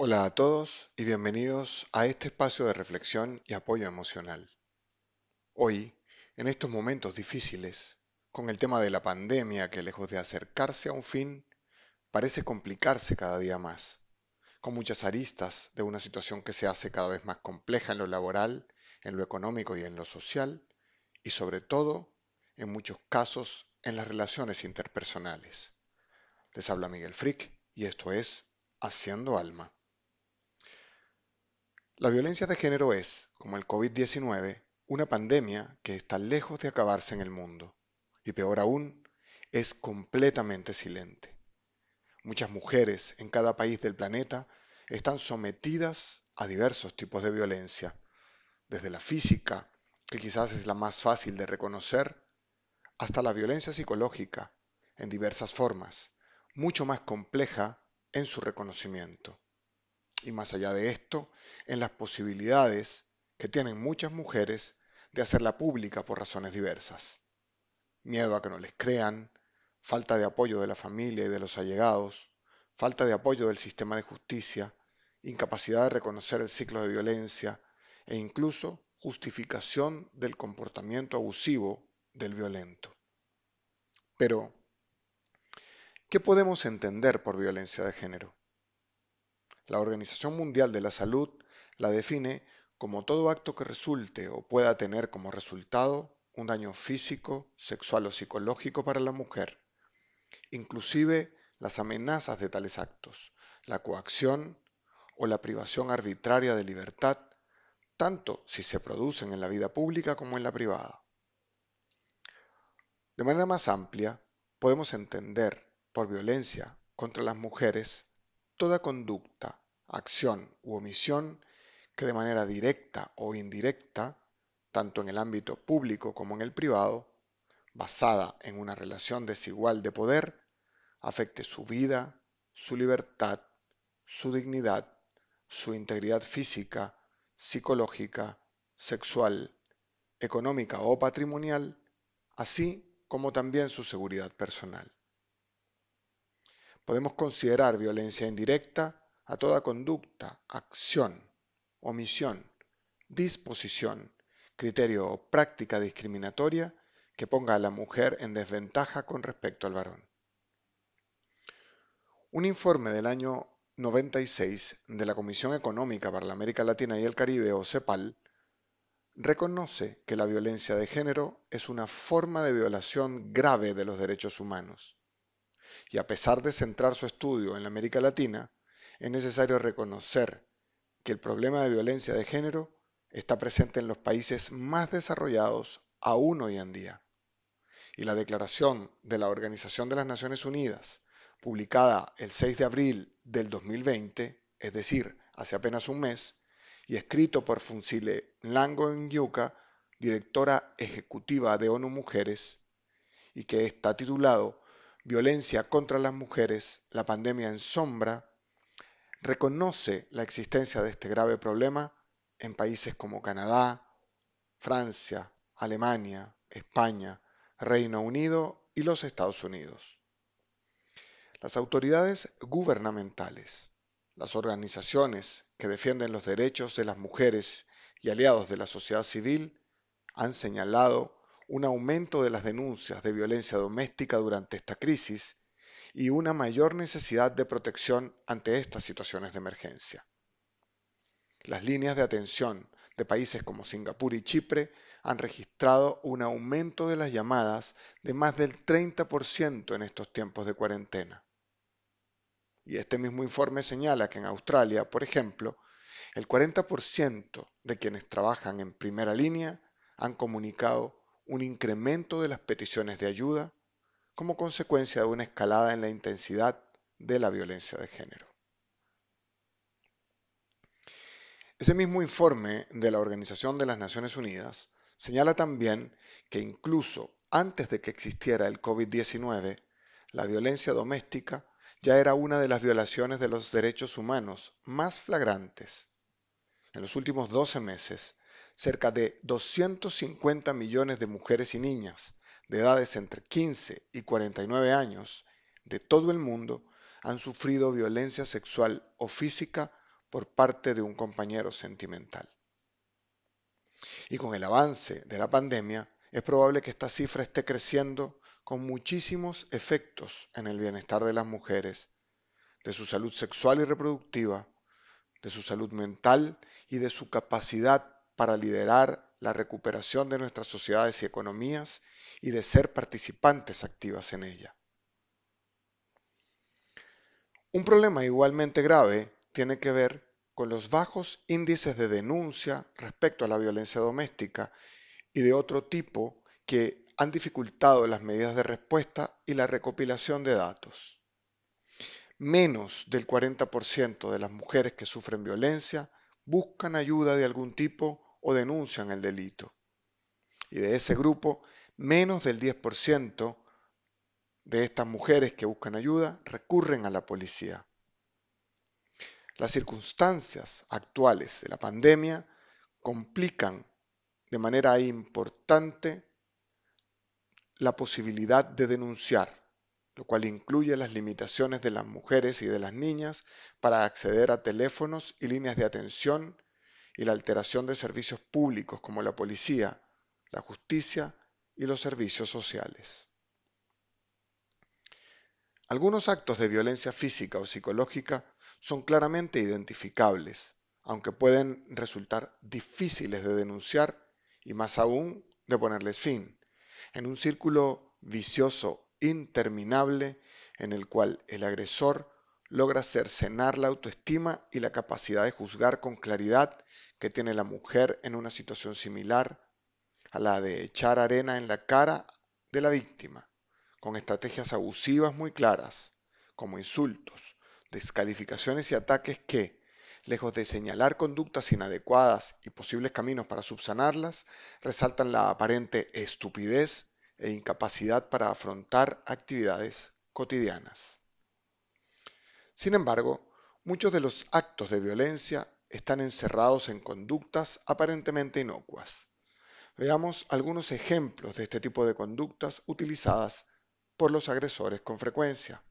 Hola a todos y bienvenidos a este espacio de reflexión y apoyo emocional. Hoy, en estos momentos difíciles, con el tema de la pandemia que lejos de acercarse a un fin, parece complicarse cada día más, con muchas aristas de una situación que se hace cada vez más compleja en lo laboral, en lo económico y en lo social, y sobre todo, en muchos casos, en las relaciones interpersonales. Les habla Miguel Frick y esto es Haciendo Alma. La violencia de género es, como el COVID-19, una pandemia que está lejos de acabarse en el mundo. Y peor aún, es completamente silente. Muchas mujeres en cada país del planeta están sometidas a diversos tipos de violencia, desde la física, que quizás es la más fácil de reconocer, hasta la violencia psicológica, en diversas formas, mucho más compleja en su reconocimiento y más allá de esto, en las posibilidades que tienen muchas mujeres de hacerla pública por razones diversas. Miedo a que no les crean, falta de apoyo de la familia y de los allegados, falta de apoyo del sistema de justicia, incapacidad de reconocer el ciclo de violencia e incluso justificación del comportamiento abusivo del violento. Pero, ¿qué podemos entender por violencia de género? La Organización Mundial de la Salud la define como todo acto que resulte o pueda tener como resultado un daño físico, sexual o psicológico para la mujer, inclusive las amenazas de tales actos, la coacción o la privación arbitraria de libertad, tanto si se producen en la vida pública como en la privada. De manera más amplia, podemos entender por violencia contra las mujeres toda conducta, acción u omisión que de manera directa o indirecta, tanto en el ámbito público como en el privado, basada en una relación desigual de poder, afecte su vida, su libertad, su dignidad, su integridad física, psicológica, sexual, económica o patrimonial, así como también su seguridad personal. Podemos considerar violencia indirecta a toda conducta, acción, omisión, disposición, criterio o práctica discriminatoria que ponga a la mujer en desventaja con respecto al varón. Un informe del año 96 de la Comisión Económica para la América Latina y el Caribe, o CEPAL, reconoce que la violencia de género es una forma de violación grave de los derechos humanos y a pesar de centrar su estudio en la América Latina, es necesario reconocer que el problema de violencia de género está presente en los países más desarrollados aún hoy en día. Y la declaración de la Organización de las Naciones Unidas, publicada el 6 de abril del 2020, es decir, hace apenas un mes, y escrito por Funsile Lango Yuca, directora ejecutiva de ONU Mujeres, y que está titulado violencia contra las mujeres, la pandemia en sombra, reconoce la existencia de este grave problema en países como Canadá, Francia, Alemania, España, Reino Unido y los Estados Unidos. Las autoridades gubernamentales, las organizaciones que defienden los derechos de las mujeres y aliados de la sociedad civil han señalado un aumento de las denuncias de violencia doméstica durante esta crisis y una mayor necesidad de protección ante estas situaciones de emergencia. Las líneas de atención de países como Singapur y Chipre han registrado un aumento de las llamadas de más del 30% en estos tiempos de cuarentena. Y este mismo informe señala que en Australia, por ejemplo, el 40% de quienes trabajan en primera línea han comunicado un incremento de las peticiones de ayuda como consecuencia de una escalada en la intensidad de la violencia de género. Ese mismo informe de la Organización de las Naciones Unidas señala también que incluso antes de que existiera el COVID-19, la violencia doméstica ya era una de las violaciones de los derechos humanos más flagrantes. En los últimos 12 meses, cerca de 250 millones de mujeres y niñas de edades entre 15 y 49 años de todo el mundo han sufrido violencia sexual o física por parte de un compañero sentimental. Y con el avance de la pandemia, es probable que esta cifra esté creciendo con muchísimos efectos en el bienestar de las mujeres, de su salud sexual y reproductiva, de su salud mental y de su capacidad para liderar la recuperación de nuestras sociedades y economías y de ser participantes activas en ella. Un problema igualmente grave tiene que ver con los bajos índices de denuncia respecto a la violencia doméstica y de otro tipo que han dificultado las medidas de respuesta y la recopilación de datos. Menos del 40% de las mujeres que sufren violencia buscan ayuda de algún tipo o denuncian el delito. Y de ese grupo, menos del 10% de estas mujeres que buscan ayuda recurren a la policía. Las circunstancias actuales de la pandemia complican de manera importante la posibilidad de denunciar, lo cual incluye las limitaciones de las mujeres y de las niñas para acceder a teléfonos y líneas de atención y la alteración de servicios públicos como la policía, la justicia y los servicios sociales. Algunos actos de violencia física o psicológica son claramente identificables, aunque pueden resultar difíciles de denunciar y más aún de ponerles fin, en un círculo vicioso interminable en el cual el agresor logra cercenar la autoestima y la capacidad de juzgar con claridad que tiene la mujer en una situación similar a la de echar arena en la cara de la víctima, con estrategias abusivas muy claras, como insultos, descalificaciones y ataques que, lejos de señalar conductas inadecuadas y posibles caminos para subsanarlas, resaltan la aparente estupidez e incapacidad para afrontar actividades cotidianas. Sin embargo, muchos de los actos de violencia están encerrados en conductas aparentemente inocuas. Veamos algunos ejemplos de este tipo de conductas utilizadas por los agresores con frecuencia.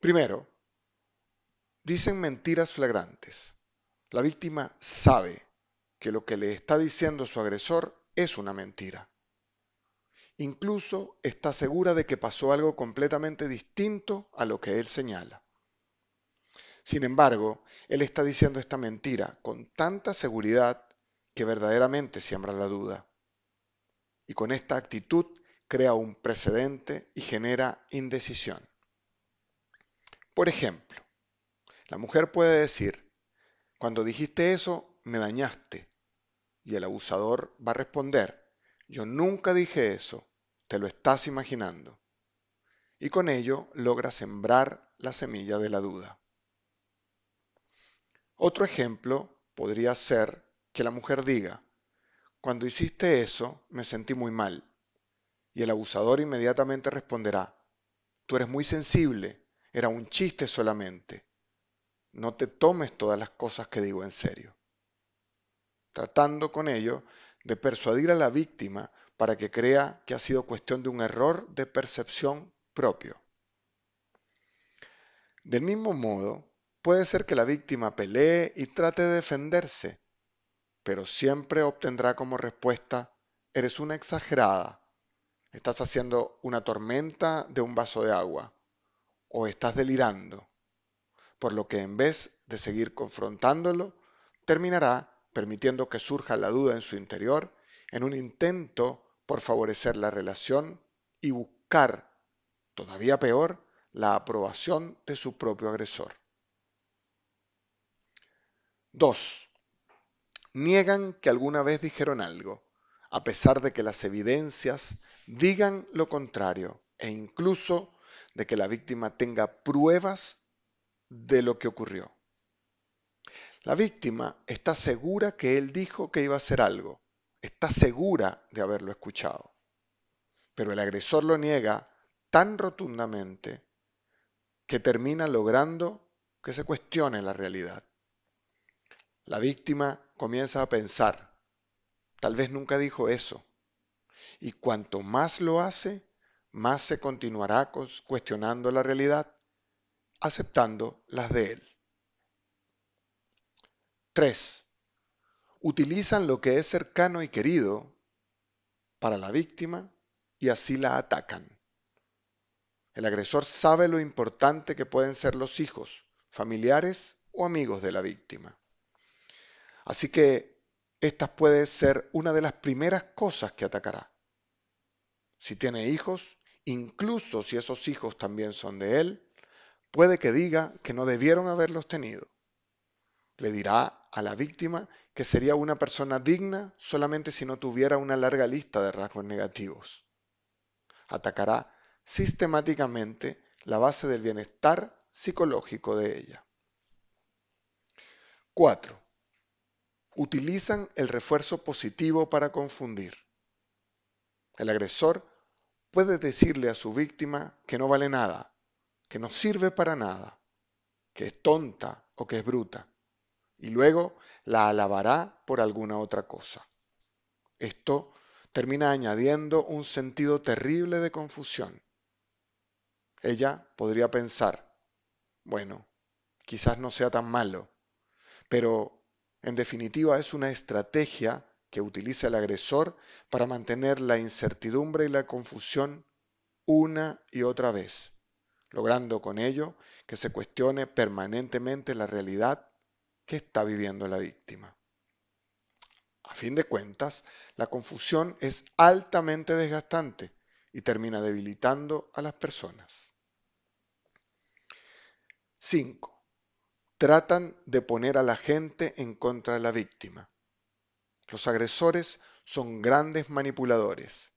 Primero, dicen mentiras flagrantes. La víctima sabe que lo que le está diciendo su agresor es una mentira. Incluso está segura de que pasó algo completamente distinto a lo que él señala. Sin embargo, él está diciendo esta mentira con tanta seguridad que verdaderamente siembra la duda. Y con esta actitud crea un precedente y genera indecisión. Por ejemplo, la mujer puede decir, cuando dijiste eso, me dañaste. Y el abusador va a responder, yo nunca dije eso, te lo estás imaginando. Y con ello logra sembrar la semilla de la duda. Otro ejemplo podría ser que la mujer diga, cuando hiciste eso me sentí muy mal. Y el abusador inmediatamente responderá, tú eres muy sensible, era un chiste solamente. No te tomes todas las cosas que digo en serio. Tratando con ello de persuadir a la víctima para que crea que ha sido cuestión de un error de percepción propio. Del mismo modo, Puede ser que la víctima pelee y trate de defenderse, pero siempre obtendrá como respuesta, eres una exagerada, estás haciendo una tormenta de un vaso de agua o estás delirando, por lo que en vez de seguir confrontándolo, terminará permitiendo que surja la duda en su interior en un intento por favorecer la relación y buscar, todavía peor, la aprobación de su propio agresor. 2. Niegan que alguna vez dijeron algo, a pesar de que las evidencias digan lo contrario e incluso de que la víctima tenga pruebas de lo que ocurrió. La víctima está segura que él dijo que iba a hacer algo, está segura de haberlo escuchado, pero el agresor lo niega tan rotundamente que termina logrando que se cuestione la realidad. La víctima comienza a pensar, tal vez nunca dijo eso. Y cuanto más lo hace, más se continuará cuestionando la realidad, aceptando las de él. 3. Utilizan lo que es cercano y querido para la víctima y así la atacan. El agresor sabe lo importante que pueden ser los hijos, familiares o amigos de la víctima. Así que esta puede ser una de las primeras cosas que atacará. Si tiene hijos, incluso si esos hijos también son de él, puede que diga que no debieron haberlos tenido. Le dirá a la víctima que sería una persona digna solamente si no tuviera una larga lista de rasgos negativos. Atacará sistemáticamente la base del bienestar psicológico de ella. 4. Utilizan el refuerzo positivo para confundir. El agresor puede decirle a su víctima que no vale nada, que no sirve para nada, que es tonta o que es bruta, y luego la alabará por alguna otra cosa. Esto termina añadiendo un sentido terrible de confusión. Ella podría pensar, bueno, quizás no sea tan malo, pero en definitiva es una estrategia que utiliza el agresor para mantener la incertidumbre y la confusión una y otra vez, logrando con ello que se cuestione permanentemente la realidad que está viviendo la víctima. A fin de cuentas, la confusión es altamente desgastante y termina debilitando a las personas. 5. Tratan de poner a la gente en contra de la víctima. Los agresores son grandes manipuladores,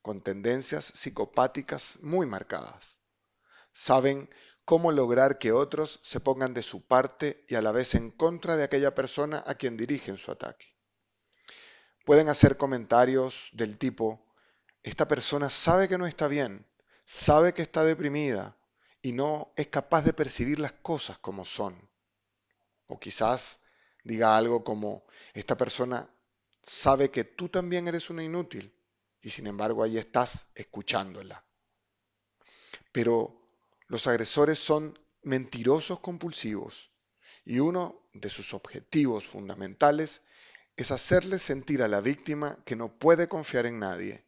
con tendencias psicopáticas muy marcadas. Saben cómo lograr que otros se pongan de su parte y a la vez en contra de aquella persona a quien dirigen su ataque. Pueden hacer comentarios del tipo, esta persona sabe que no está bien, sabe que está deprimida y no es capaz de percibir las cosas como son. O quizás diga algo como, esta persona sabe que tú también eres una inútil y sin embargo ahí estás escuchándola. Pero los agresores son mentirosos compulsivos y uno de sus objetivos fundamentales es hacerle sentir a la víctima que no puede confiar en nadie.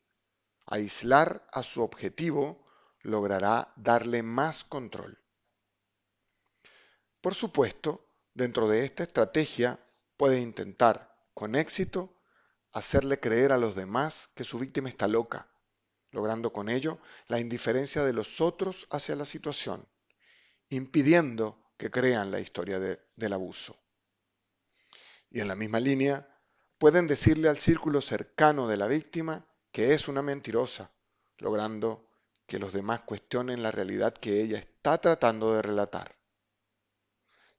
Aislar a su objetivo logrará darle más control. Por supuesto, dentro de esta estrategia puede intentar, con éxito, hacerle creer a los demás que su víctima está loca, logrando con ello la indiferencia de los otros hacia la situación, impidiendo que crean la historia del abuso. Y en la misma línea, pueden decirle al círculo cercano de la víctima que es una mentirosa, logrando que los demás cuestionen la realidad que ella está tratando de relatar.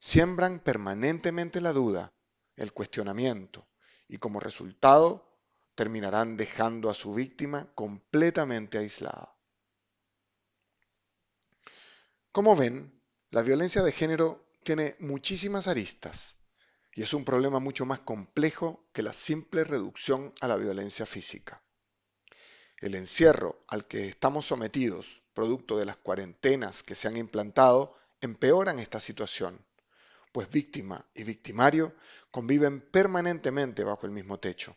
Siembran permanentemente la duda, el cuestionamiento, y como resultado terminarán dejando a su víctima completamente aislada. Como ven, la violencia de género tiene muchísimas aristas y es un problema mucho más complejo que la simple reducción a la violencia física. El encierro al que estamos sometidos, producto de las cuarentenas que se han implantado, empeoran esta situación pues víctima y victimario conviven permanentemente bajo el mismo techo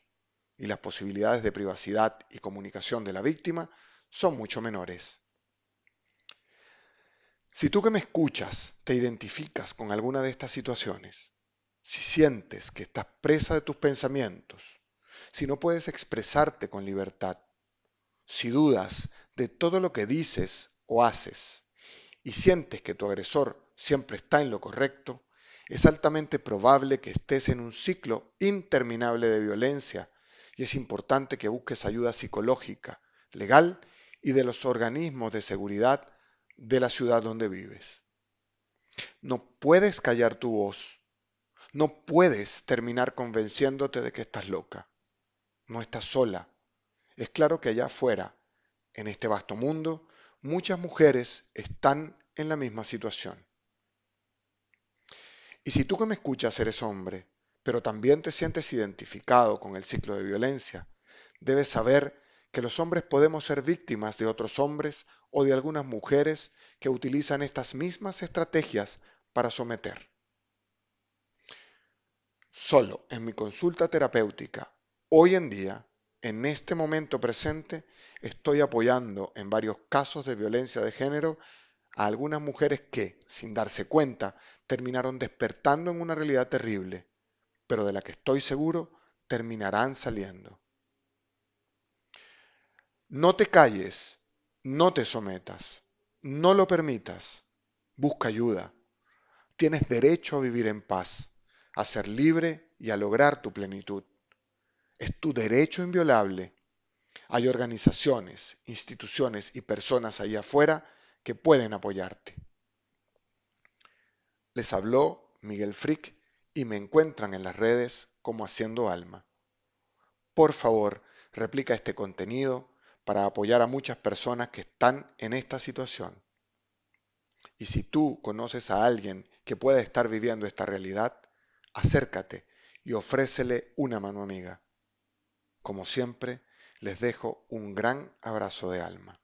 y las posibilidades de privacidad y comunicación de la víctima son mucho menores. Si tú que me escuchas te identificas con alguna de estas situaciones, si sientes que estás presa de tus pensamientos, si no puedes expresarte con libertad, si dudas de todo lo que dices o haces y sientes que tu agresor siempre está en lo correcto, es altamente probable que estés en un ciclo interminable de violencia y es importante que busques ayuda psicológica, legal y de los organismos de seguridad de la ciudad donde vives. No puedes callar tu voz. No puedes terminar convenciéndote de que estás loca. No estás sola. Es claro que allá afuera, en este vasto mundo, muchas mujeres están en la misma situación. Y si tú que me escuchas eres hombre, pero también te sientes identificado con el ciclo de violencia, debes saber que los hombres podemos ser víctimas de otros hombres o de algunas mujeres que utilizan estas mismas estrategias para someter. Solo en mi consulta terapéutica, hoy en día, en este momento presente, estoy apoyando en varios casos de violencia de género a algunas mujeres que, sin darse cuenta, terminaron despertando en una realidad terrible, pero de la que estoy seguro terminarán saliendo. No te calles, no te sometas, no lo permitas, busca ayuda. Tienes derecho a vivir en paz, a ser libre y a lograr tu plenitud. Es tu derecho inviolable. Hay organizaciones, instituciones y personas ahí afuera que pueden apoyarte. Les habló Miguel Frick y me encuentran en las redes como Haciendo Alma. Por favor, replica este contenido para apoyar a muchas personas que están en esta situación. Y si tú conoces a alguien que pueda estar viviendo esta realidad, acércate y ofrécele una mano amiga. Como siempre, les dejo un gran abrazo de alma.